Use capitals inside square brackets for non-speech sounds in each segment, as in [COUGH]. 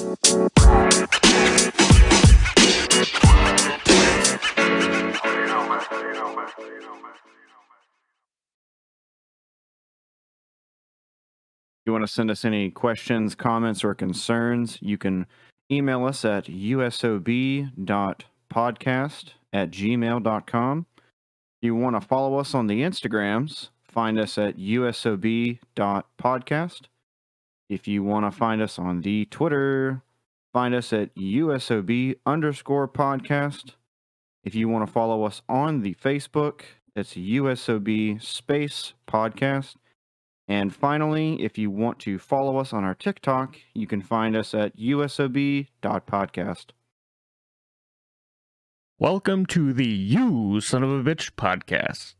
you want to send us any questions, comments, or concerns, you can email us at usob.podcast at gmail.com. You want to follow us on the Instagrams, find us at usob.podcast. If you want to find us on the Twitter, find us at usob underscore podcast. If you want to follow us on the Facebook, it's usob space podcast. And finally, if you want to follow us on our TikTok, you can find us at usob.podcast. Welcome to the You Son of a Bitch podcast.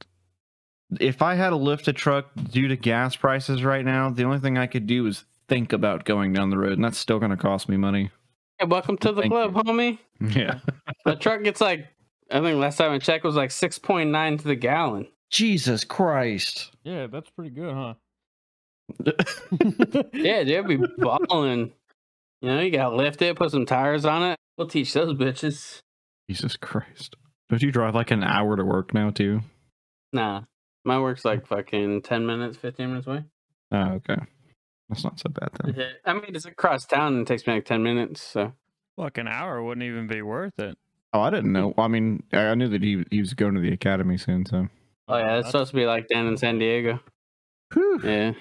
If I had to lift a truck due to gas prices right now, the only thing I could do is think about going down the road, and that's still going to cost me money. Hey, welcome to the Thank club, homie. Yeah. [LAUGHS] The truck gets like, I think last time I checked was like 6.9 to the gallon. Jesus Christ. Yeah, that's pretty good, huh? [LAUGHS] Yeah, dude, be balling. You know, you gotta lift it, put some tires on it. We'll teach those bitches. Jesus Christ. Don't you drive like an hour to work now, too? Nah, my work's like fucking 10 minutes, 15 minutes away. Oh, okay. That's not so bad then. [LAUGHS] I mean, it's across town and it takes me like 10 minutes. So, Fuck, an hour wouldn't even be worth it. Oh, I didn't know. I mean, I I knew that he, he was going to the academy soon, so. oh, yeah, it's supposed to be like down in San Diego. Whew. Yeah.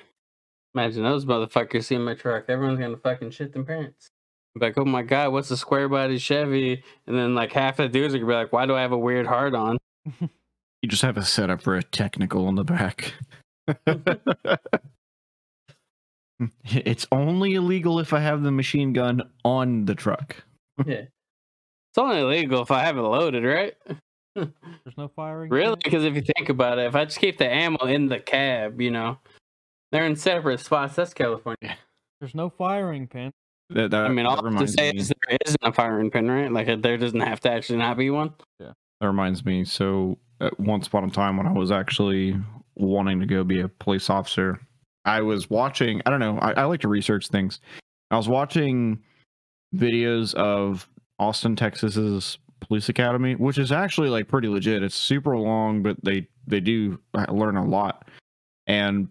Imagine those motherfuckers seeing my truck. Everyone's gonna fucking shit their pants. Like, oh my god, what's a square body Chevy? And then like half the dudes are gonna be like, why do I have a weird heart on? [LAUGHS] You just have a setup for a technical in the back. [LAUGHS] [LAUGHS] it's only illegal if I have the machine gun on the truck. yeah. It's only illegal if I have it loaded, right? There's no firing. Really? Because if you think about it, if I just keep the ammo in the cab, you know, they're in separate spots. That's California. There's no firing pin. That, that, I mean, all I have to reminds say me- is there isn't a firing pin, right? Like there doesn't have to actually not be one. Yeah. That reminds me. So, once upon a time, when I was actually wanting to go be a police officer, I was watching. I don't know. I, I like to research things. I was watching videos of Austin, Texas's police academy, which is actually like pretty legit. It's super long, but they they do learn a lot. And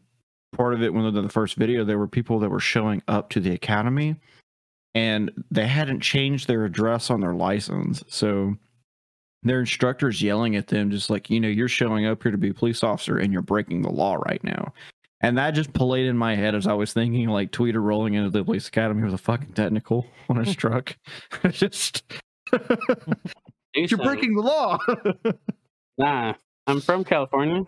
part of it, when they did the first video, there were people that were showing up to the academy, and they hadn't changed their address on their license, so their instructors yelling at them just like you know you're showing up here to be a police officer and you're breaking the law right now and that just played in my head as i was thinking like tweeter rolling into the police academy with a fucking technical on his truck [LAUGHS] just you're Decent. breaking the law [LAUGHS] Nah, I'm from California.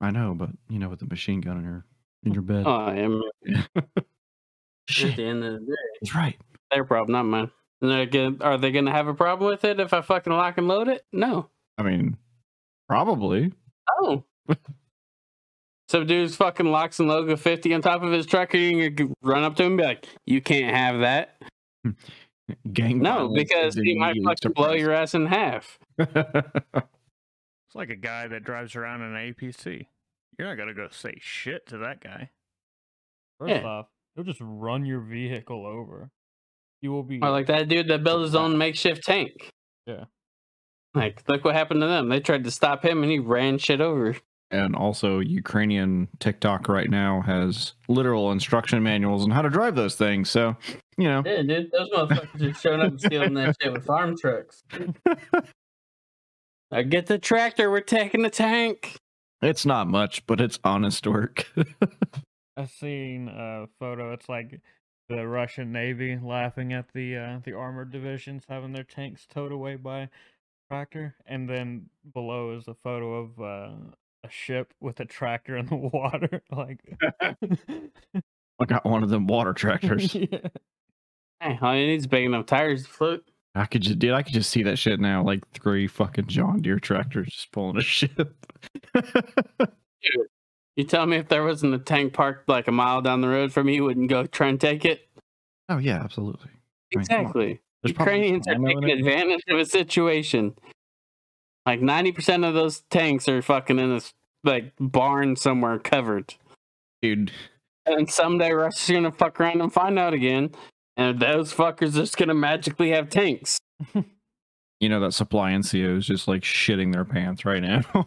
i know but you know with the machine gun in your in your bed Oh, [LAUGHS] I am. At the end of the day, that's right their problem, not mine. And they're gonna, are they going to have a problem with it if I fucking lock and load it? No. i mean probably Oh. Some dude's fucking locks and logo 50 on top of his truck, and you can run up to him and be like, you can't have that. [LAUGHS] gang No, because is he might immediately fucking blow your ass in half. [LAUGHS] It's like a guy that drives around in an APC. You're not gonna go say shit to that guy. First Yeah. off, he'll just run your vehicle over. You will be Or like that dude that built his own makeshift tank. Yeah. Like, look what happened to them. They tried to stop him and he ran shit over. And also, Ukrainian TikTok right now has literal instruction manuals on how to drive those things. So, you know, Yeah, dude. Those motherfuckers are showing up and stealing that shit with farm trucks. [LAUGHS] I get the tractor. We're taking the tank. it's not much, but it's honest work. [LAUGHS] I've seen a photo. It's like the Russian Navy laughing at the uh, the armored divisions having their tanks towed away by tractor, and then below is a photo of uh, a ship with a tractor in the [LAUGHS] water. like, [LAUGHS] I got one of them water [LAUGHS] tractors. yeah. Hey, all you need is big enough tires to float. I could just, dude, I could just see that shit now. Like three fucking John Deere tractors just pulling a ship. You tell me if there wasn't a tank parked like a mile down the road from me, you wouldn't go try and take it? oh yeah, absolutely. I mean. Exactly. There's Ukrainians are taking advantage of a situation. Like ninety percent of those tanks are fucking in this like barn somewhere covered. dude. And someday Russia's gonna fuck around and find out again. and those fuckers are just gonna magically have tanks. [LAUGHS] You know that supply NCO is just like shitting their pants right now. [LAUGHS]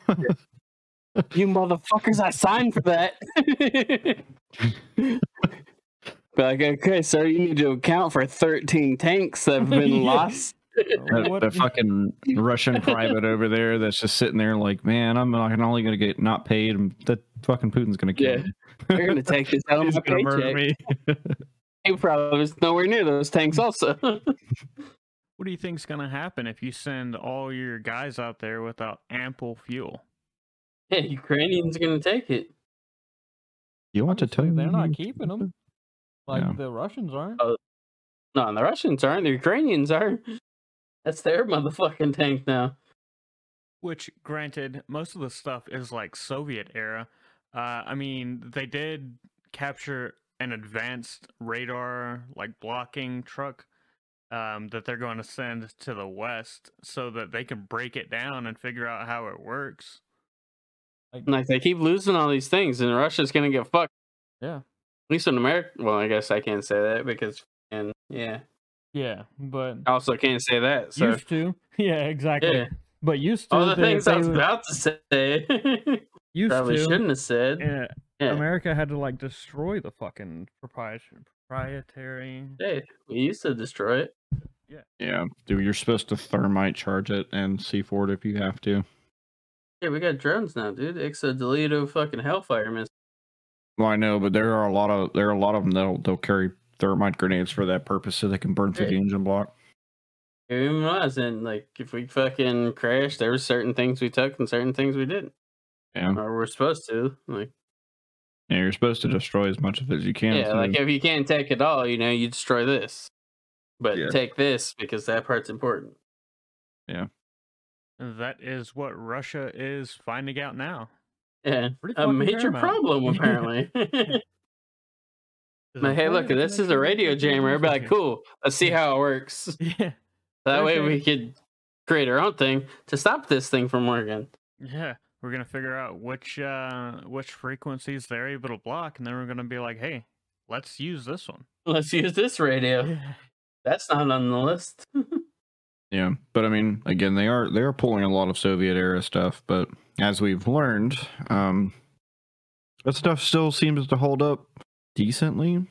You motherfuckers, I signed for that. [LAUGHS] Be like, okay, sir, you need to account for 13 tanks that have been lost. That, What- that fucking Russian [LAUGHS] private over there that's just sitting there like, man, I'm not only gonna get not paid. and That fucking Putin's gonna kill Yeah. me. [LAUGHS] They're gonna take this out of [LAUGHS] He's my gonna murder paycheck. me. He probably was nowhere near those tanks, also. What do you think's gonna happen if you send all your guys out there without ample fuel? yeah, Ukrainians gonna take it. You want to tell Honestly, me they're not keeping them. Like Yeah. the Russians aren't. Oh. No, and the Russians aren't. The Ukrainians are. That's their motherfucking tank now. Which, granted, most of the stuff is like Soviet era. Uh, I mean, they did capture an advanced radar, like blocking truck, um, that they're going to send to the west so that they can break it down and figure out how it works. Like they keep losing all these things, and Russia's gonna get fucked. Yeah. At least in America. Well, I guess I can't say that because, and yeah, Yeah, but I also can't say that. So used to. [LAUGHS] Yeah, exactly. yeah, But used to. all the they- things I was would- about to say, [LAUGHS] used probably to. shouldn't have said. Yeah, Yeah, America had to like destroy the fucking proprietary. proprietary. hey, we used to destroy it. Yeah, Yeah, dude, you're supposed to thermite charge it and C4 it if you have to. Yeah, we got drones now, dude. Exa Deleto fucking Hellfire miss. Well, I know, but there are a lot of there are a lot of them that'll they'll carry thermite grenades for that purpose, so they can burn through the engine block. Even was, and like if we fucking crashed, there were certain things we took and certain things we didn't, Yeah, or we're supposed to. Like, yeah, you're supposed to destroy as much of it as you can. yeah, so- like if you can't take it all, you know, you destroy this, but Yeah. take this because that part's important. Yeah, that is what Russia is finding out now. Yeah, a major paramount. problem [LAUGHS] apparently. [LAUGHS] Is Like, hey, look, this is a radio jammer. I'd be like, cool. Let's see how it works. [LAUGHS] Yeah. That way we could create our own thing to stop this thing from working. Yeah, we're gonna figure out which uh which frequencies they're able to block, and then we're gonna be like, hey, let's use this one. Let's use this radio. Yeah. That's not on the list. [LAUGHS] Yeah, but I mean, again, they are they are pulling a lot of Soviet era stuff, but as we've learned, um, that stuff still seems to hold up decently.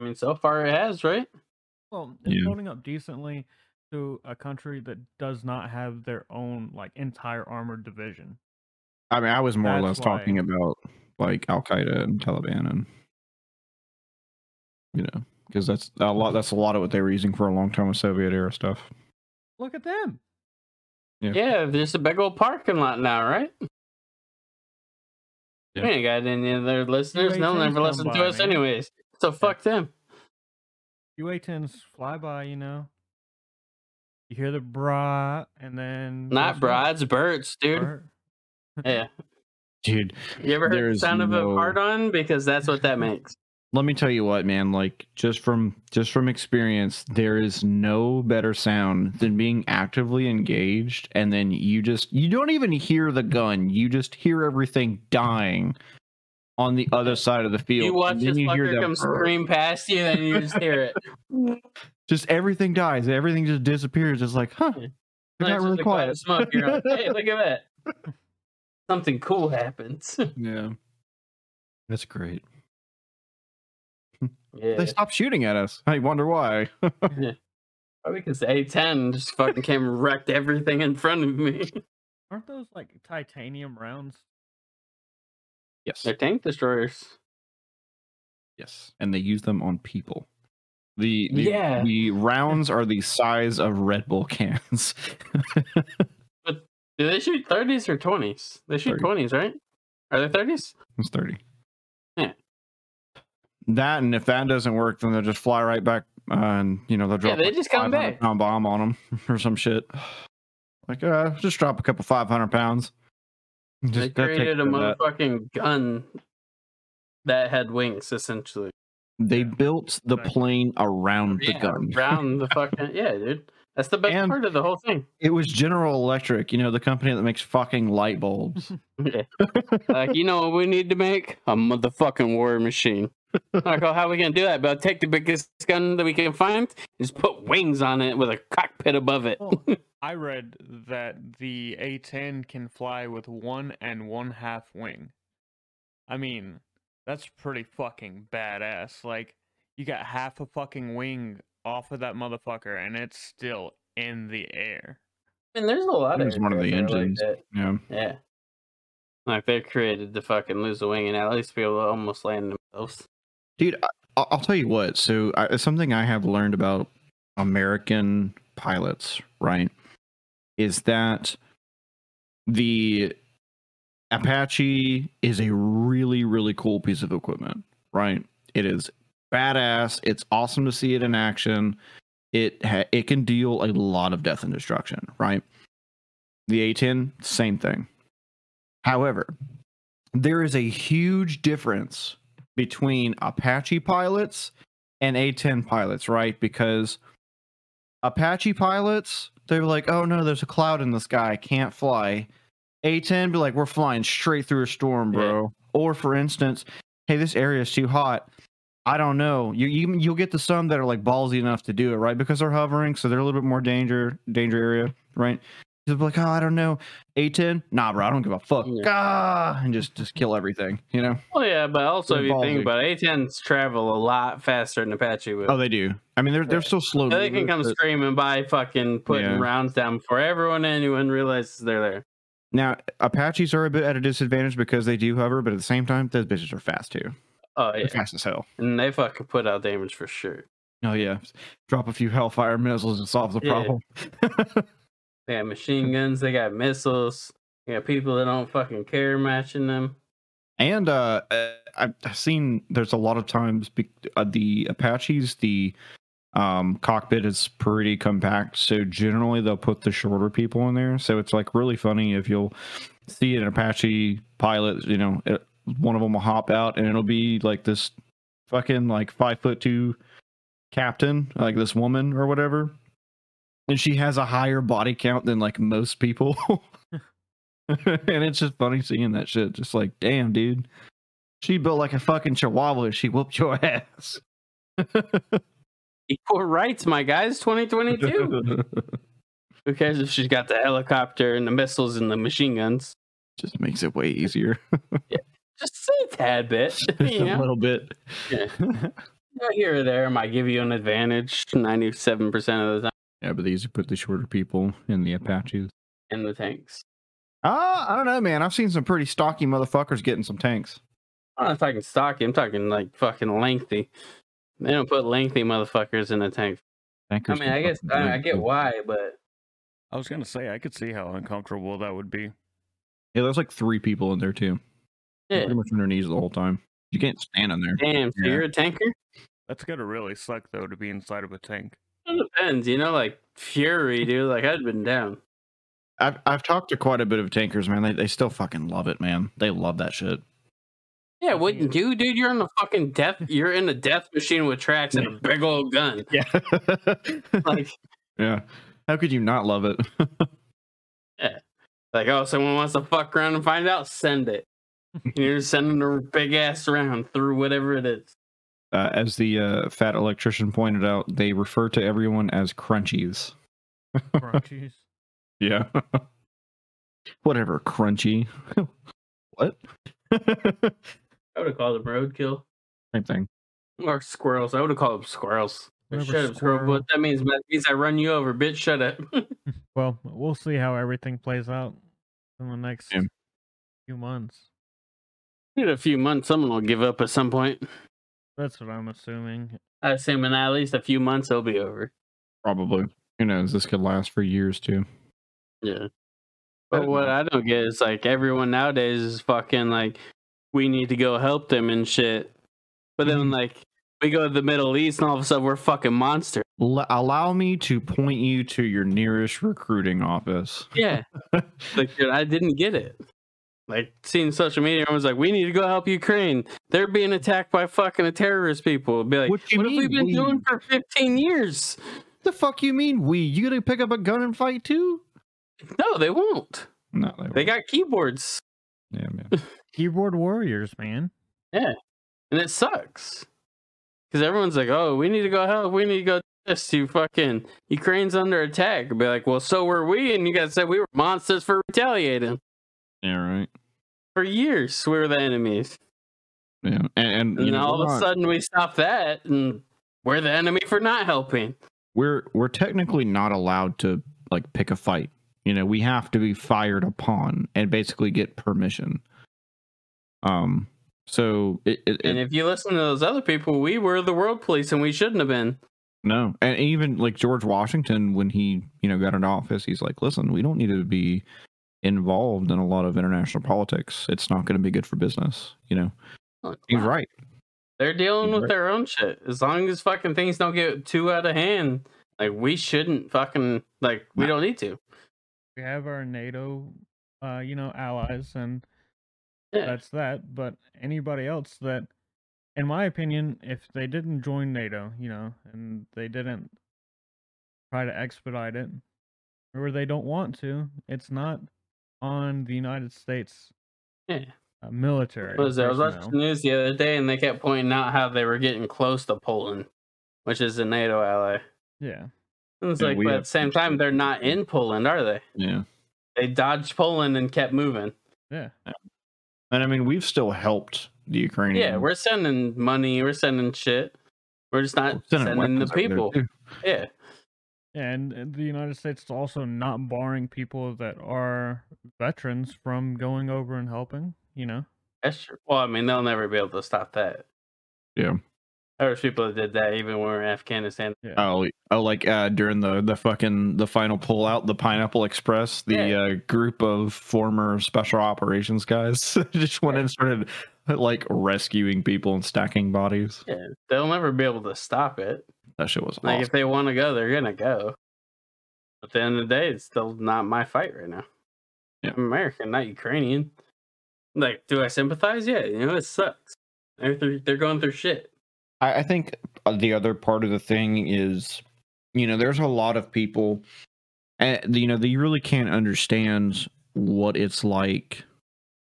I mean, so far it has, right? Well, it's Yeah. holding up decently to a country that does not have their own like entire armored division. I mean, I was more or That's less talking about like Al Qaeda and Taliban, and you know, because that's a lot. That's a lot of what they were using for a long time with Soviet era stuff. Look at them. Yeah. Yeah, there's a big old parking lot now, right? Yeah. We ain't got any of their listeners. They'll UATs never come listen to us man. anyways. So fuck them. UA-10s fly by, you know. You hear the bra, and then Not guess brides, birds, dude. Bur- [LAUGHS] Yeah. Dude, You ever heard the There's sound of a no- hard on? Because that's what that makes. Let me tell you what, man. Like just from just from experience, there is no better sound than being actively engaged, and then you just you don't even hear the gun. You just hear everything dying on the other side of the field. You watch and this you hear fucker that come scream past you, and you just hear it. [LAUGHS] Just everything dies. Everything just disappears. It's like, huh? It It's got really a quiet. of smoke. You're like, hey, look at that. [LAUGHS] Something cool happens. [LAUGHS] Yeah, that's great. Yeah. They stopped shooting at us. I wonder why. [LAUGHS] yeah. Probably because the A10 just fucking came and wrecked everything in front of me. [LAUGHS] Aren't those like titanium rounds? Yes. They're tank destroyers. Yes. And they use them on people. The, the yeah. the [LAUGHS] rounds are the size of Red Bull cans. but do they shoot 30s or 20s? They shoot 20s, right? Are they 30s? It's 30. That and if that doesn't work, then they'll just fly right back, uh, and you know they'll drop. they like, a just come 500 back. Pound bomb on them [LAUGHS] or some shit. Like, uh, just drop a couple five hundred pounds. Just, they created a care of that. motherfucking gun that had wings, essentially. They Yeah. built the plane around the gun. Around the [LAUGHS] fucking. Yeah, dude. That's the best And- part of the whole thing. It was General Electric, you know, the company that makes fucking light bulbs. [LAUGHS] Yeah. like, you know what we need to make? A motherfucking war machine. Like, oh, how are we gonna do that? But take the biggest gun that we can find, just put wings on it with a cockpit above it. Well, oh, [LAUGHS] I read that the A10 can fly with one and one half wing. I mean, that's pretty fucking badass. Like, you got half a fucking wing off of that motherfucker, and it's still in the air. and there's a lot It of was one of the aircraft that are like engines. Yeah. Yeah. Like they're created to fucking lose a wing and at least be able to almost land themselves. Dude, I, I'll I'll tell you what. So, I, something I have learned about American pilots, right? Is that the Apache is a really, really cool piece of equipment, right? It is badass. It's awesome to see it in action. It ha- it can deal a lot of death and destruction, right? The A10, same thing. However, there is a huge difference between Apache pilots and A10 pilots, right? Because Apache pilots, they're like, oh no, there's a cloud in the sky, can't fly. A10 be like, we're flying straight through a storm, bro. Or for instance, hey, this area is too hot. I don't know. You, you you'll get to some that are like ballsy enough to do it, right? Because they're hovering, so they're a little bit more danger danger area, right? Just be like, oh, I don't know. A10, nah, bro, I don't give a fuck. Yeah. Ah, and just just kill everything, you know? Well, yeah, but also if you think about it, A10s travel a lot faster than Apache would. Oh, they do. I mean, they're they're Yeah. still slow. they can come but- screaming by, fucking putting Yeah. rounds down before everyone, anyone realizes they're there. Now, Apaches are a bit at a disadvantage because they do hover, but at the same time, those bitches are fast too. Oh They're yeah, fast as hell. and they fucking put out damage for sure. Oh yeah, drop a few Hellfire missiles and solve the Yeah. problem. [LAUGHS] They got machine guns, they got missiles, they got people that don't fucking care matching them. and uh, I've seen there's a lot of times uh, the Apaches the um, cockpit is pretty compact, so generally they'll put the shorter people in there. So it's like really funny if you'll see an Apache pilot, you know, it, one of them will hop out and it'll be like this fucking like five foot two captain, like this woman or whatever. And she has a higher body count than like most people. [LAUGHS] and it's just funny seeing that shit. Just like, damn, dude. She built like a fucking chihuahua. and She whooped your ass. [LAUGHS] Equal rights, my guys, 2022. [LAUGHS] Who cares if she's got the helicopter and the missiles and the machine guns? just makes it way easier. Just a tad bit. Just you a little bit. Yeah. Here or there might give you an advantage 97% of the time Yeah, but they usually put the shorter people in the Apaches. in the tanks. Ah, I don't know, man. I've seen some pretty stocky motherfuckers getting some tanks. I'm not talking stocky, I'm talking like fucking lengthy. They don't put lengthy motherfuckers in the tank. I mean, I guess I, I get why, but I was gonna say I could see how uncomfortable that would be. Yeah, there's like three people in there too. yeah. Pretty much on their knees the whole time. You can't stand in there. Damn, so Yeah. you're a tanker? That's gotta really suck though to be inside of a tank. It depends, you know, like Fury, dude. Like I'd been down. I've I've talked to quite a bit of tankers, man. They they still fucking love it, man. They love that shit. Yeah, wouldn't you, dude? You're in the fucking death. You're in a death machine with tracks and a [LAUGHS] big old gun. Yeah. [LAUGHS] Like, yeah. How could you not love it? [LAUGHS] yeah. like, oh, someone wants to fuck around and find out. Send it. You're sending a big ass round through whatever it is. Uh, as the uh, fat electrician pointed out, they refer to everyone as crunchies. Crunchies. [LAUGHS] Yeah. Whatever, crunchy. [LAUGHS] what? I would have called them roadkill Same thing. or squirrels. I would have called them squirrels. Whatever, Shut up, squirrel. squirrel. That means? That means I run you over, bitch. Shut up. [LAUGHS] Well, we'll see how everything plays out in the next Yeah. few months. In a few months, someone will give up at some point. That's what I'm assuming. I assume in at least a few months it'll be over. Probably. Who knows? This could last for years too. Yeah. But what I don't get is like everyone nowadays is fucking like, we need to go help them and shit. But then Mhm. like we go to the Middle East and all of a sudden we're fucking monsters. L- allow me to point you to your nearest recruiting office. Yeah. [LAUGHS] like dude, I didn't get it. Like seeing social media, everyone's like, "We need to go help Ukraine. They're being attacked by fucking terrorist people." Be like, What "What, you have we been we?" doing for 15 years?" the fuck you mean we? You gonna pick up a gun and fight too? No, they won't. No, they, They won't. got keyboards. yeah, man. [LAUGHS] Keyboard warriors, man. Yeah, and it sucks because everyone's like, "Oh, we need to go help. We need to go do this to fucking Ukraine's under attack." Be like, "Well, so were we," and you guys said we were monsters for retaliating Yeah, right. For years. We were the enemies, Yeah, and, and, and you know, all of a sudden we stop that, and we're the enemy for not helping. we're we're technically not allowed to like pick a fight. You know, we have to be fired upon and basically get permission. Um. So it, it, And if you listen to those other people, we were the world police, and we shouldn't have been. no, and even like George Washington, when he you know got into office, he's like, listen, we don't need to be involved in a lot of international politics. It's not going to be good for business. You know, he's Wow. right. They're dealing He's with right. their own shit. As long as fucking things don't get too out of hand, like we shouldn't fucking like we don't need to. We have our NATO, uh, you know, allies, and Yeah. that's that. But anybody else that, in my opinion, if they didn't join NATO, you know, and they didn't try to expedite it, or they don't want to, it's not on the United States Yeah. uh, military. Was I was personnel. watching the news the other day and they kept pointing out how they were getting close to Poland, which is a NATO ally. Yeah. And it's Yeah, like, but at the same time, they're not in Poland, are they? Yeah. They dodged Poland and kept moving. Yeah. And I mean, we've still helped the Ukrainians. Yeah, we're sending money, we're sending shit. We're just not sending sending, the weapons over there, people. Yeah. And uh, the United States is also not barring people that are veterans from going over and helping, you know? That's true. Well, I mean, they'll never be able to stop that. Yeah. There was people that did that even when we were in Afghanistan. Yeah. Oh, oh, like uh, during the the fucking the final pullout, the Pineapple Express, the Yeah. uh, group of former special operations guys [LAUGHS] just went in and started [LAUGHS] like rescuing people and stacking bodies. Yeah, they'll never be able to stop it. That shit was Like awesome. if they want to go, they're gonna go. At the end of the day, it's still not my fight right now. Yeah. I'm American, not Ukrainian. Like, do I sympathize? Yeah, you know it sucks. They're through, they're going through shit. I, I think uh, the other part of the thing is, you know, there's a lot of people, and you know, they really can't understand what it's like,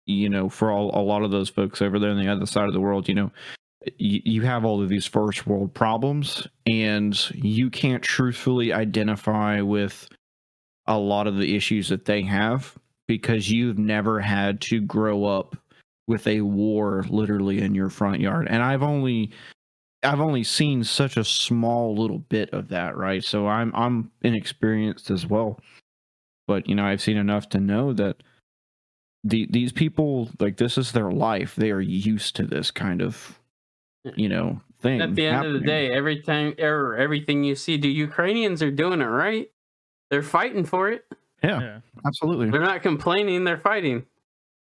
you know, for all, a lot of those folks over there on the other side of the world. You know, you, you have all of these first world problems, and you can't truthfully identify with a lot of the issues that they have because you've never had to grow up with a war literally in your front yard and i've only I've only seen such a small little bit of that, right? So I'm I'm inexperienced as well. But you know, I've seen enough to know that the these people like this is their life. They are used to this kind of you know thing. At the end of the day, every time or everything you see, the Ukrainians are doing it right. They're fighting for it. Yeah, Yeah. absolutely. They're not complaining. They're fighting.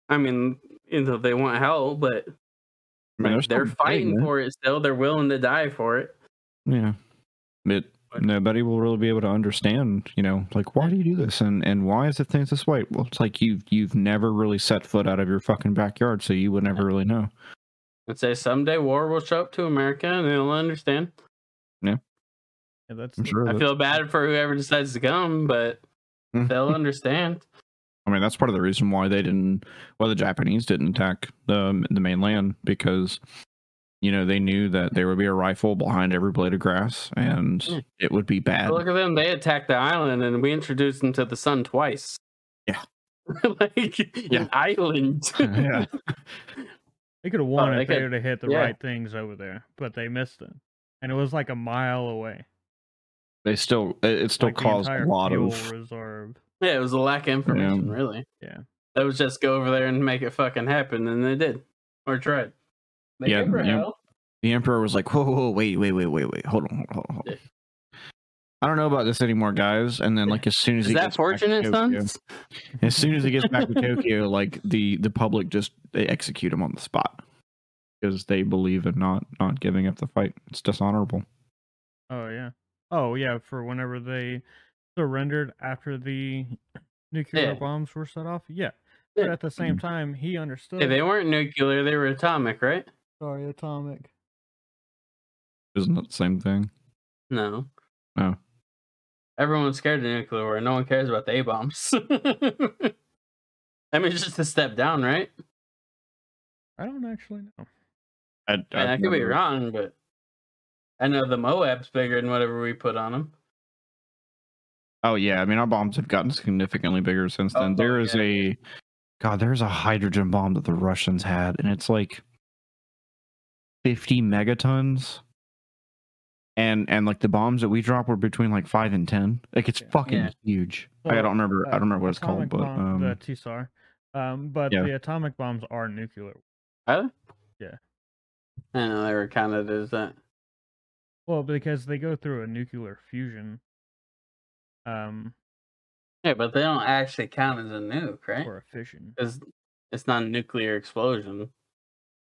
I mean, you know, they want help, but I mean, like, they're fighting fighting for it still. They're willing to die for it. Yeah. But But- nobody will really be able to understand, you know, like why do you do this and and why is it things this way? Well, it's like you've you've never really set foot out of your fucking backyard, so you would never really know. And say someday war will show up to America and they'll understand. Yeah, Yeah, that's I'm sure. I that's- feel bad for whoever decides to come, but Mhm. they'll understand. I mean, that's part of the reason why they didn't, why the Japanese didn't attack the the mainland because, you know, they knew that there would be a rifle behind every blade of grass and Yeah. it would be bad. Look at them; they attacked the island, and we introduced them to the sun twice. Yeah. [LAUGHS] like Yeah. an island. [LAUGHS] yeah, They could have oh, won Oh, they if they could- would have hit the yeah. right things over there, but they missed it, and it was like a mile away. they still it, it still like caused a lot of reserve. yeah, it was a lack of information, really. Yeah. That was just go over there and make it fucking happen, and they did, or tried. They Yeah, gave her yeah. the emperor was like, whoa, whoa, whoa, wait, wait, wait, wait, wait, hold on, hold on, hold on. Hold. I don't know about this anymore, guys. And then, like, as soon as Is he that gets back to Tokyo- sons? as soon as he gets back to [LAUGHS] Tokyo, like the the public just they execute him on the spot because they believe in not not giving up the fight. It's dishonorable. Oh yeah. Oh yeah. For whenever they surrendered after the nuclear Yeah. bombs were set off. Yeah. But at the same mm-hmm. time, he understood. Hey, they weren't nuclear; they were atomic, right? Sorry, atomic. Isn't it the same thing? No. Oh. Everyone's scared of nuclear war. No one cares about the A bombs. [LAUGHS] I mean, it's just a step down, right? I don't actually know. I, I, mean, I've I could be wrong, but I know the MOAB's bigger than whatever we put on them. Oh yeah, I mean our bombs have gotten significantly bigger since then. Oh, there is yeah. a God, there's a hydrogen bomb that the Russians had, and it's like 50 megatons. And and like the bombs that we drop were between like five and ten. Like it's Yeah. fucking Yeah. huge. So, I don't remember. I uh, don't remember what it's called, atomic but bomb- the um, TSAR. Um, but yeah. the atomic bombs are nuclear. Are? Yeah. I know they were counted as that. Well, because they go through a nuclear fusion. Um, Yeah, but they don't actually count as a nuke, right? or a fission. Because it's not a nuclear explosion.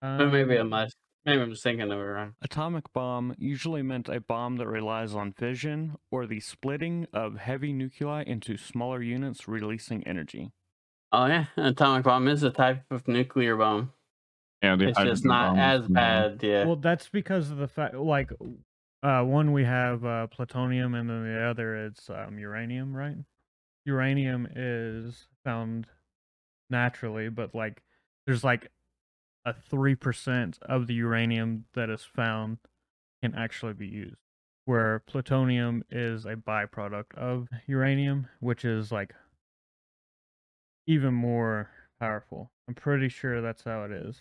But maybe I'm Um, not, maybe I'm just thinking of it wrong. Atomic bomb usually meant a bomb that relies on fission or the splitting of heavy nuclei into smaller units releasing energy. Oh yeah, an atomic bomb is a type of nuclear bomb. yeah, the It's just not bomb as is small. bad. Yeah. Well, that's because of the fact, like, uh, one we have uh, plutonium, and then the other is um, uranium, right? Uranium is found naturally, but like, there's like a three percent of the uranium that is found can actually be used. Where plutonium is a byproduct of uranium, which is like even more powerful. I'm pretty sure that's how it is.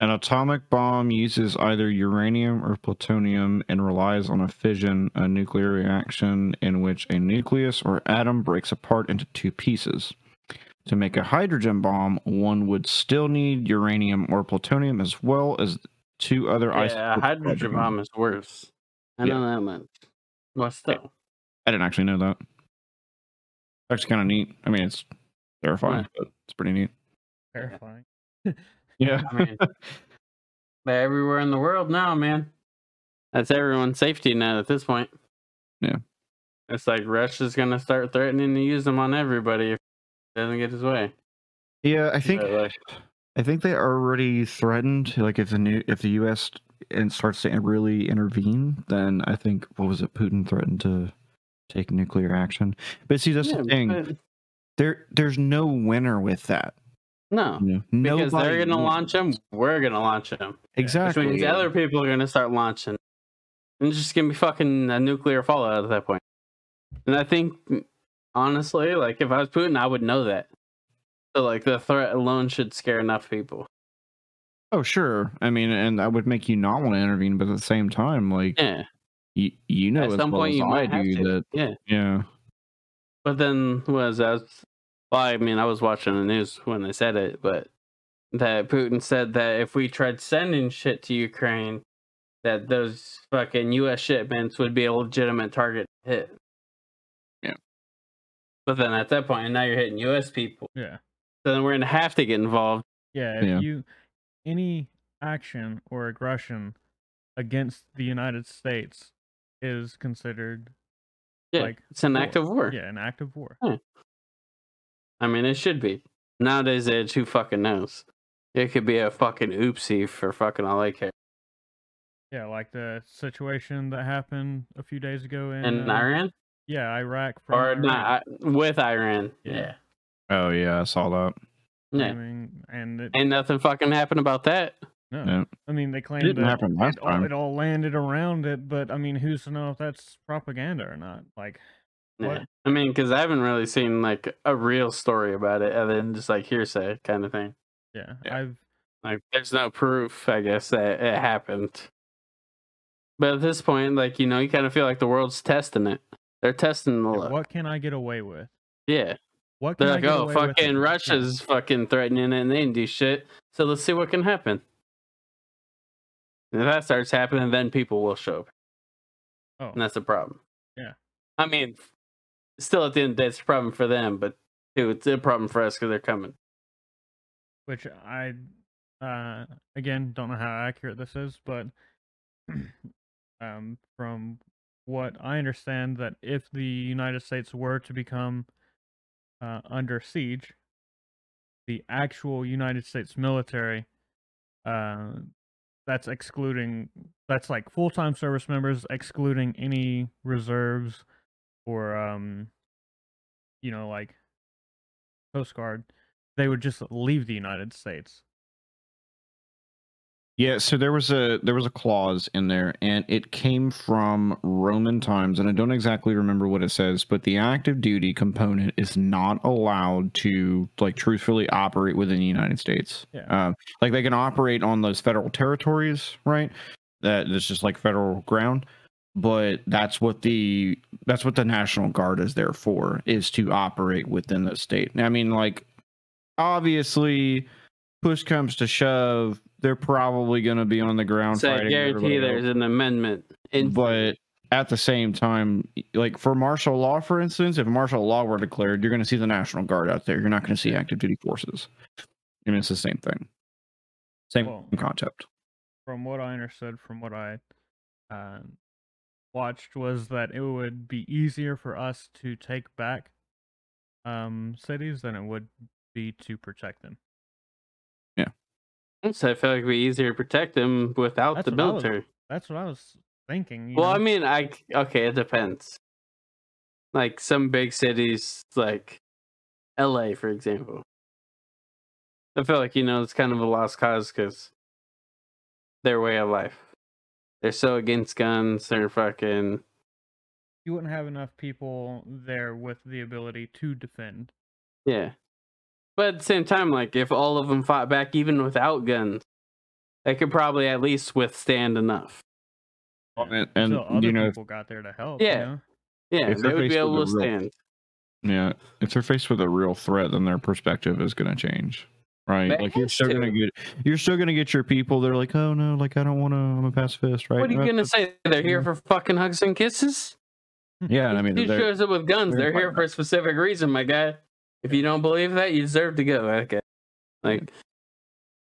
An atomic bomb uses either uranium or plutonium and relies on a fission, a nuclear reaction in which a nucleus or atom breaks apart into two pieces. To make a hydrogen bomb, one would still need uranium or plutonium as well as two other yeah, a isotopes of hydrogen bomb is worse. I Yeah. know that much. Well, still. I didn't actually know that. Actually, kind of neat. I mean, it's terrifying, Right. but it's pretty neat. Terrifying. [LAUGHS] Yeah. I mean, they're everywhere in the world now, man. That's everyone's safety net at this point. Yeah. It's like Russia's gonna start threatening to use them on everybody if he doesn't get his way. yeah, I think I think they already threatened. Like if the new if the U.S. and starts to really intervene, then I think what was it? Putin threatened to take nuclear action. But see, that's yeah, the thing. but There, there's no winner with that. no, because Nobody they're gonna wins. launch them. We're gonna launch them. Exactly. Which means other people are gonna start launching. And it's just gonna be fucking a nuclear fallout at that point. And I think, honestly, like if I was Putin, I would know that. So like the threat alone should scare enough people. Oh, sure. I mean, and that would make you not want to intervene, but at the same time, like Yeah. you, you know, At as some well point as you I might do that. Yeah. Yeah. But then was I was well, I mean, I was watching the news when they said it, but that Putin said that if we tried sending shit to Ukraine, that those fucking U.S. shipments would be a legitimate target to hit. Yeah. But then at that point, now you're hitting U.S. people. Yeah. So then we're gonna have to get involved. Yeah, if Yeah. you any action or aggression against the United States is considered Yeah, Like, it's an war. act of war. yeah, an act of war. I mean, it should be. Nowadays, it's who fucking knows. It could be a fucking oopsie for fucking all I care. Yeah, like the situation that happened a few days ago in In uh, Iran Yeah, Iraq from or Iran. not I- with Iran. Yeah. yeah. Oh yeah, I saw that. I Yeah. mean, and it, Ain't nothing fucking happened about that. no, Yeah. I mean they claimed didn't that happen last it, all, time. it all landed around it, but I mean, who's to know if that's propaganda or not? Like, Yeah. I mean, because I haven't really seen like a real story about it other than just like hearsay kind of thing. yeah, Yeah. I've Like, there's no proof, I guess, that it happened. But at this point, like, you know, you kind of feel like the world's testing it. They're testing the yeah, what can I get away with? Yeah. What can They're I like, get oh, away with fucking it?" Russia's fucking threatening it and they didn't do shit. So let's see what can happen. And if that starts happening, then people will show up. Oh, And that's a problem. Yeah. I mean, still at the end of the day, it's a problem for them, but too, it's a problem for us because they're coming. which I, uh, again, don't know how accurate this is, but [CLEARS THROAT] um, from what I understand, that if the United States were to become uh, under siege, the actual United States military, uh, that's excluding, that's like full time service members, excluding any reserves or, um, you know, like Coast Guard, they would just leave the United States. Yeah, so there was a there was a clause in there, and it came from Roman times, and I don't exactly remember what it says, but the active duty component is not allowed to like truthfully operate within the United States. Yeah. Um, like they can operate on those federal territories, right? That it's just like federal ground, but that's what the that's what the National Guard is there for, is to operate within the state. I mean, like obviously, push comes to shove, they're probably going to be on the ground So I fighting. guarantee everybody there's else. an amendment. In But at the same time, like for martial law, for instance, if martial law were declared, you're going to see the National Guard out there. You're not going to see active duty forces. I mean, it's the same thing. Same Well, concept. from what I understood, from what I uh, watched, was that it would be easier for us to take back um, cities than it would be to protect them. So I feel like it'd be easier to protect them without That's the I was- military. That's what I was thinking. Well, know? I mean, I okay, it depends. Like some big cities, like L.A., for example. I feel like you know it's kind of a lost cause because their way of life. They're so against guns. They're fucking you wouldn't have enough people there with the ability to defend. yeah. But at the same time, like if all of them fought back, even without guns, they could probably at least withstand enough. And, and Until other you know, people got there to help. Yeah. You know? Yeah, If they would be able to a real- stand. yeah, if they're faced with a real threat, then their perspective is going to change. Right, They like you're has still gonna get, you're still gonna get your people. They're like, oh no, like I don't want to. I'm a pacifist, right? What are you Uh, gonna say? They're here for fucking hugs and kisses. Yeah, and I mean, Who shows up with guns? they're They're here for a specific reason, my guy. If you don't believe that, you deserve to go. Okay. Like,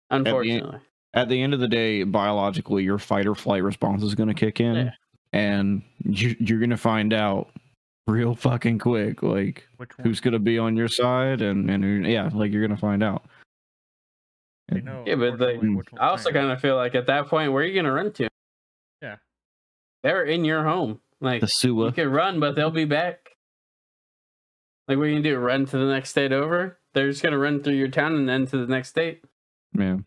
unfortunately. at the end of the day, biologically, your fight or flight response is going to kick in, Yeah. and you, you're going to find out real fucking quick, like Which who's going to be on your side, and and yeah, like you're going to find out. They know, Yeah, but they- unfortunately, which I also one's right. kind of feel like at that point, where are you gonna run to? Yeah. They're in your home. Like The you SUA, can run, but they'll be back. Like what are you gonna do? Run to the next state over? They're just gonna run through your town and then to the next state. man.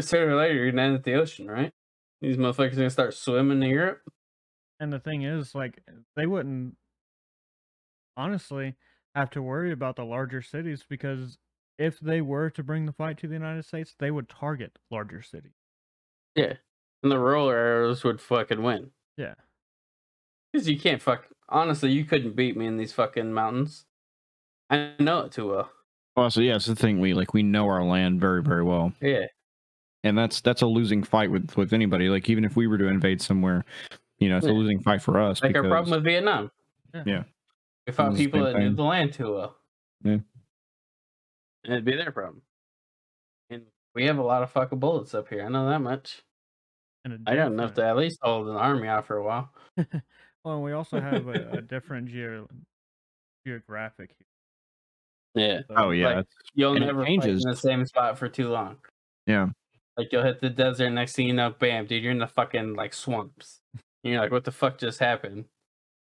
Sooner or later, you're gonna end at the ocean, right? These motherfuckers are gonna start swimming to Europe. And the thing is, like, they wouldn't honestly have to worry about the larger cities because if they were to bring the fight to the United States, they would target larger cities. Yeah, and the rural areas would fucking win. Yeah. Because you can't fuck. Honestly, you couldn't beat me in these fucking mountains. I know it too well. Well, so yeah, it's the thing. We like we know our land very very well, Yeah. and that's that's a losing fight with with anybody. Like even if we were to invade somewhere, you know, it's a losing fight for us. Like our because, problem with Vietnam. Yeah. Yeah. We fought people same that knew the land too well. Yeah. And it'd be their problem. And we have a lot of fucking bullets up here. I know that much. And a I got enough to different- at least hold an army out for a while. [LAUGHS] well, we also have a, a different geo- geographic. here. Yeah. Oh yeah, Like, You'll And never fight in the same spot for too long. yeah. Like you'll hit the desert, next thing you know, bam, dude, you're in the fucking like swamps. And you're like, what the fuck just happened?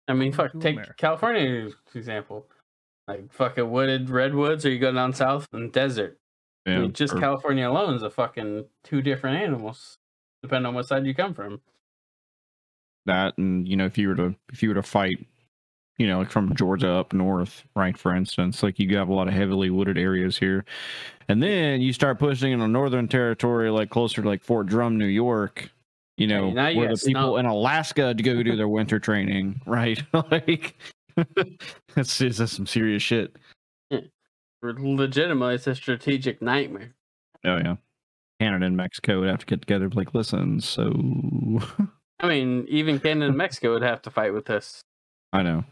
I mean, fuck, take. California for example. Like fucking wooded redwoods, or you go down south and desert. I mean, just or- California alone is a fucking two different animals, depending on what side you come from. that and you know if you were to if you were to fight you know like from georgia up north right for instance like you have a lot of heavily wooded areas here and then you start pushing in the northern territory like closer to like fort drum new york you know where the people snow. in alaska to go do their winter training [LAUGHS] right [LAUGHS] like [LAUGHS] that's that's some serious shit hmm. Legitimately, it's a strategic nightmare. oh yeah canada and mexico would have to get together like listen so I mean, even Canada and Mexico would have to fight with us. i know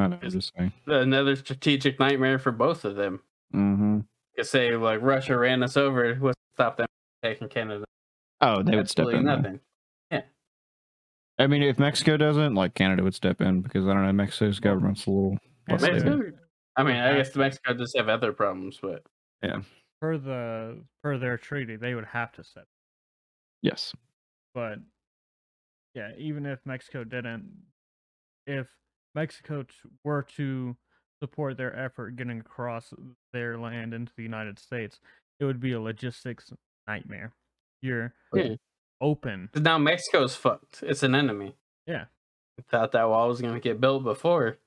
i know Is- just saying Another strategic nightmare for both of them. mm-hmm. Could say like Russia ran us over, what stopped them from taking Canada? oh they would step Absolutely in though. nothing. I mean, if Mexico doesn't, like Canada would step in because I don't know, Mexico's government's a little. And less. Mexico? I mean, I guess Mexico does have other problems, but yeah. per the per their treaty, they would have to set. Yes. But yeah, even if Mexico didn't, if Mexico t- were to support their effort getting across their land into the United States, it would be a logistics nightmare. You're Yeah. open. 'Cause now Mexico's fucked. It's an enemy. Yeah. I thought that wall was gonna get built before.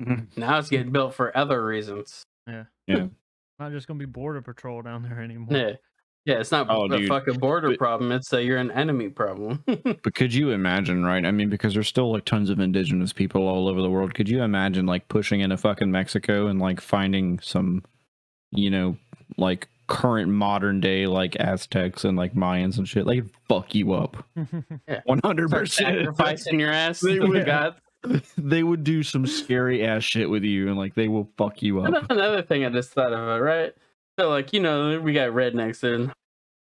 [LAUGHS] Now it's getting built for other reasons. Yeah. Yeah. Not just gonna be border patrol down there anymore. Yeah. Yeah, it's not Oh, a dude. fucking border But- problem. It's that you're an enemy problem. [LAUGHS] But could you imagine, right? I mean, because there's still like tons of indigenous people all over the world. Could you imagine like pushing into fucking Mexico and like finding some, you know, like current modern day like Aztecs and like Mayans and shit? Like fuck you up. [LAUGHS] One hundred Start percent. sacrificing your ass. They would- God. [LAUGHS] They would do some scary ass shit with you, and like they will fuck you And up. Another thing I just thought of, right? So, like, you know, we got rednecks there.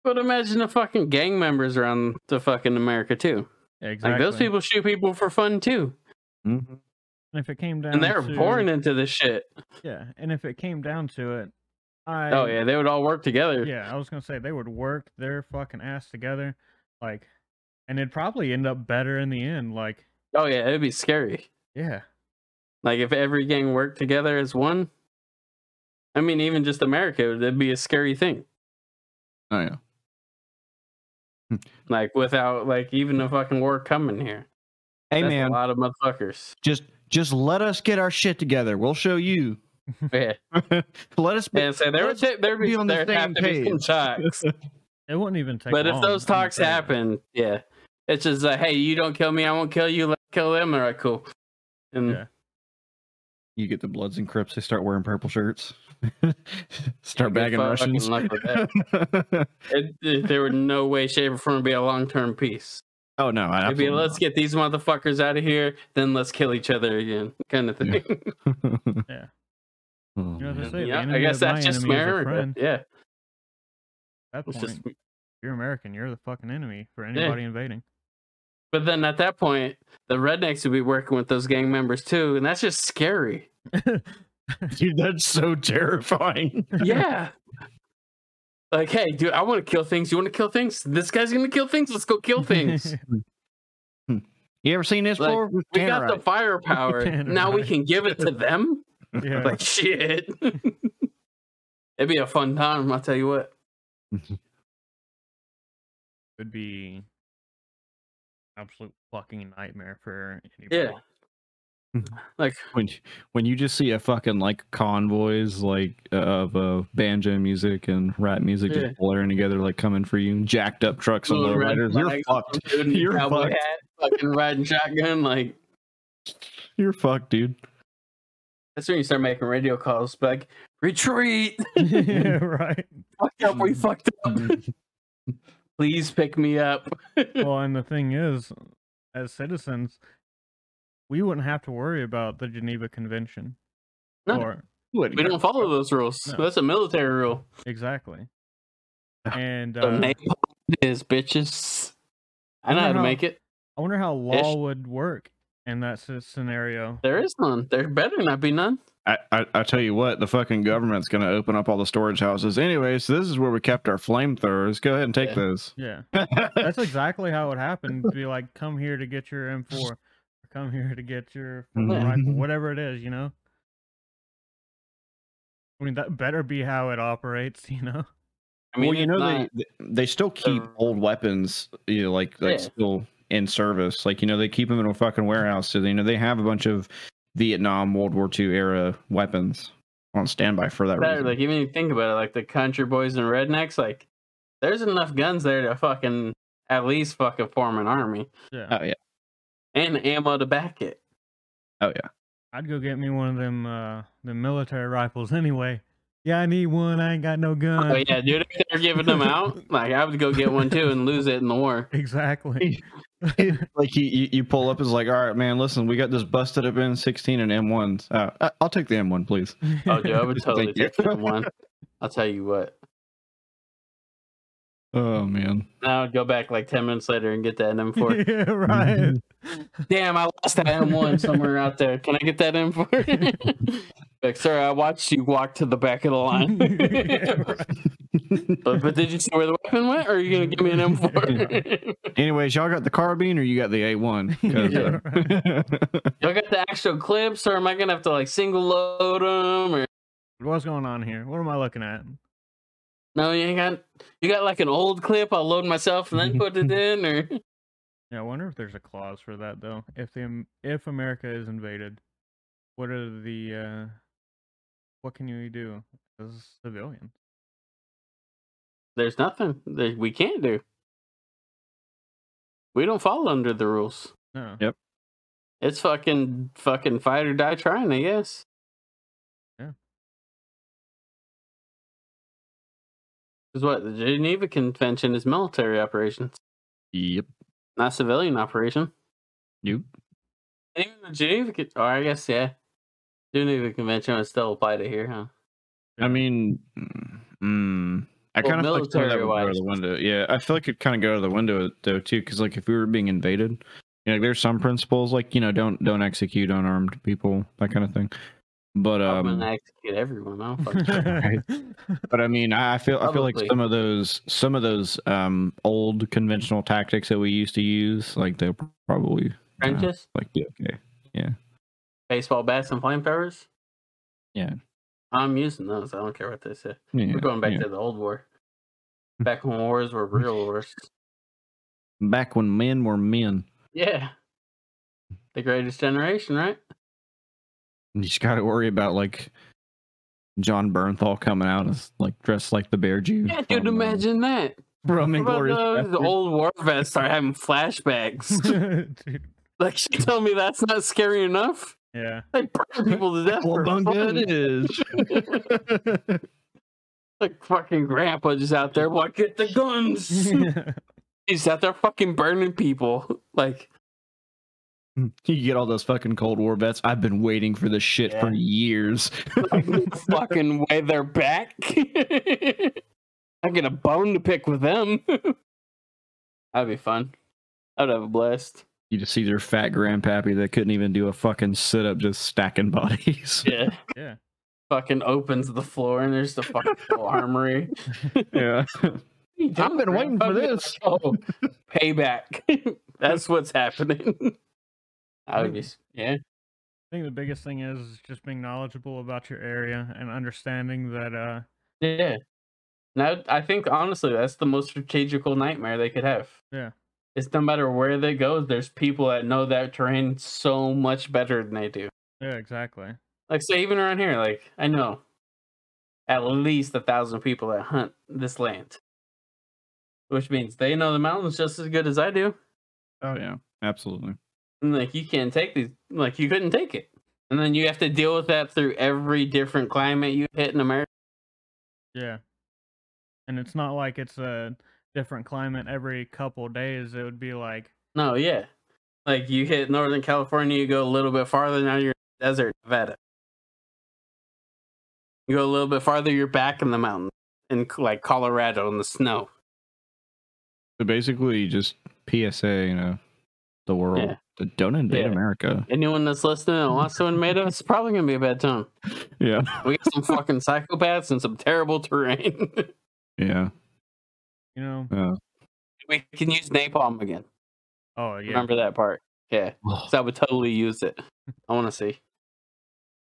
But imagine the fucking gang members around the fucking America, too. exactly. Like, those people shoot people for fun, too. Mm-hmm. And if it came down, And they're to, born into this shit. Yeah, and if it came down to it, I Oh, yeah, they would all work together. yeah, I was gonna say they would work their fucking ass together, like, and it'd probably end up better in the end. Like, Oh, yeah, it'd be scary. yeah, Like, if every gang worked together as one, I mean, even just America, it'd be a scary thing. Oh yeah. Hmm. Like, without, like, even a fucking war coming here. Hey That's man, a lot of motherfuckers. just just let us get our shit together. We'll show you. [LAUGHS] Yeah. [LAUGHS] let us. Be, And so there would let's ta- there be be on the there have same to be some page. talks. [LAUGHS] it wouldn't even take. But if those I'm talks tell happen, yeah, it's just like, hey, you don't kill me, I won't kill you. Let's kill them. All right, cool. And Yeah. You get the Bloods and Crips. They start wearing purple shirts. [LAUGHS] start bagging fucking Russians. [LAUGHS] it, it- there would no way, shape, or form be a long term peace. oh no! I It'd let's get these motherfuckers out of here, then let's kill each other again, kind of thing. [LAUGHS] Yeah. Oh, you know say? yeah, I guess that's just enemy America. friend. Yeah, At that point, just. you're American, you're the fucking enemy for anybody invading. But then at that point, the rednecks would be working with those gang members too, and that's just scary. [LAUGHS] Dude, that's so terrifying. yeah. [LAUGHS] Like, hey, dude, I want to kill things. You want to kill things? This guy's gonna kill things. Let's go kill things. [LAUGHS] You ever seen this Like, before? we got the firepower. now we can give it to them. yeah. Like shit. It'd be a fun time. I'll tell you what. would be absolute fucking nightmare for Yeah. anybody. Like, when when you just see a fucking like convoys like uh, of uh, banjo music and rap music Yeah. just blaring together like coming for you, jacked up trucks and little red lowriders. You're fucked. dude [LAUGHS] You're cowboy fucked. hat, fucking riding shotgun. Like, You're fucked, dude. that's when you start making radio calls. Like, retreat. [LAUGHS] yeah, [LAUGHS] right. Fucked up. We fucked up. Please pick me up. [LAUGHS] Well, and the thing is, as citizens, we wouldn't have to worry about the Geneva Convention. No. Or we don't follow those rules. No. That's a military rule. exactly. And So uh, napalm it is bitches. I know I how to make it. I wonder how Ish. law would work in that scenario. There is none. There better not be none. I, I, I tell you what, the fucking government's gonna open up all the storage houses anyway. So this is where we kept our flamethrowers. Go ahead and take Yeah. those. Yeah, [LAUGHS] that's exactly how it happened. happen. Be like, come here to get your M4, or [LAUGHS] come here to get your Mhm. rifle, whatever it is, you know. I mean, that better be how it operates, [LAUGHS] you know. I mean, well, you know not- they they still keep old weapons, you know, like like Yeah. still in service. Like you know they keep them in a fucking warehouse. So you know they have a bunch of Vietnam, World War II era weapons on standby for that Better, reason. like even if you think about it, like the country boys and rednecks, like there's enough guns there to fucking at least fucking form an army Yeah, oh yeah, and ammo to back it. oh yeah. I'd go get me one of them, uh, the military rifles anyway. Yeah, I need one. I ain't got no gun. Oh yeah, dude, if they're giving them out, [LAUGHS] like I would go get one too and lose it in the war. Exactly. [LAUGHS] [LAUGHS] like you, you, you pull up is like, all right, man, listen, we got this busted up M16 and M1s. Uh, I'll take the M1, please. Oh, dude, I would [LAUGHS] totally take that one. I'll tell you what. [LAUGHS] Oh man, Now I'd go back like ten minutes later and get that M4. yeah, right. Damn, I lost that M1 somewhere out there. Can I get that M4? like, sir, I watched you walk to the back of the line. Yeah, right. But, but did you see where the weapon went, or are you gonna give me an M4? [LAUGHS] Anyways, y'all got the carbine or you got the A1? [LAUGHS] Yeah, [LAUGHS] Y'all got the actual clips, or am I gonna have to like single load them? Or What's going on here? What am I looking at? No, you ain't got. You got like an old clip. I'll load myself and then put it in, or Yeah, I wonder if there's a clause for that though. If the if America is invaded, what are the uh what can you do as civilians? There's nothing that we can't do. We don't fall under the rules. No. Yep. It's fucking fucking fight or die trying, I guess. Yeah. Because what the Geneva Convention is military operations, Yep. not civilian operation. Nope. And even the Geneva, Con- or I guess yeah, Geneva Convention would still apply to here, huh? I mean, mm, mm, I Well, kind of feel like that would go to the window. Yeah, I feel like it kind of go to the window though too, because like if we were being invaded, you know, there's some principles like you know don't don't execute unarmed people, that kind of thing. But I'm um, gonna execute everyone. I don't. [LAUGHS] Right. but I mean, I feel I feel like some of those some of those um old conventional tactics that we used to use, like they'll probably uh, like be okay. Yeah, baseball bats, and flamethrowers. Yeah. I'm using those. I don't care what they say. Yeah, We're going back yeah. to the old war. Back when wars were real wars. back when men were men. Yeah. The greatest generation, right? You just got to worry about like Jon Bernthal coming out as like dressed like the bear Jew. Yeah, dude, uh, imagine that. [LAUGHS] from Inglourious those old war vets start having flashbacks? [LAUGHS] Like, she tell me that's not scary enough? yeah. They burn people to death. Cowabunga fun. it is. [LAUGHS] Like, fucking grandpa just out there, what, get the guns? [LAUGHS] He's out there fucking burning people. [LAUGHS] Like, you get all those fucking Cold War vets. I've been waiting for this shit for years. [LAUGHS] fucking way they're back. I get a bone to pick with them. That'd be fun. I'd have a blast. you just see their fat grandpappy that couldn't even do a fucking sit up, just stacking bodies. Yeah. Yeah. Fucking opens the floor and there's the fucking [LAUGHS] armory. yeah. [LAUGHS] I've been waiting for this. [LAUGHS] Oh, payback. That's what's happening. I would be, yeah. I think the biggest thing is just being knowledgeable about your area and understanding that uh Yeah. Now, I think honestly, that's the most strategical nightmare they could have. Yeah. It's no matter where they go, there's people that know that terrain so much better than they do. yeah, exactly. Like, say, even around here, like, I know at least a thousand people that hunt this land, which means they know the mountains just as good as I do. Oh yeah. Absolutely. And, like, you can't take these, like, you couldn't take it. And then you have to deal with that through every different climate you hit in America. Yeah. And it's not like it's a different climate every couple days. It would be like No, yeah. Like you hit Northern California, you go a little bit farther, now you're in the desert, Nevada. You go a little bit farther, you're back in the mountains, in like Colorado in the snow. So basically, just PSA, you know, the world. Yeah. Don't invade Yeah. America. Anyone that's listening and wants to invade us, it's probably gonna be a bad time. [LAUGHS] Yeah. We got some fucking psychopaths and some terrible terrain. [LAUGHS] Yeah. you know Yeah. we can use napalm again. oh yeah. Remember that part? Yeah, so I would totally use it. I want to see.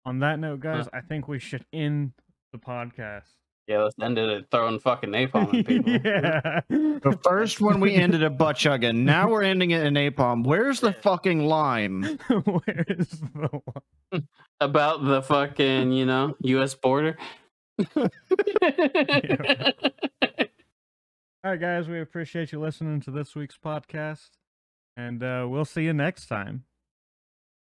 On that note, guys, I think we should end the podcast. Yeah, let's end it at throwing fucking napalm at [LAUGHS] people. yeah. The first one we ended at butt chugging. Now we're ending it in napalm. Where's the fucking line? [LAUGHS] Where is the one? [LAUGHS] about the fucking, you know, U.S. border. All right, guys, we appreciate you listening to this week's podcast, and uh, we'll see you next time.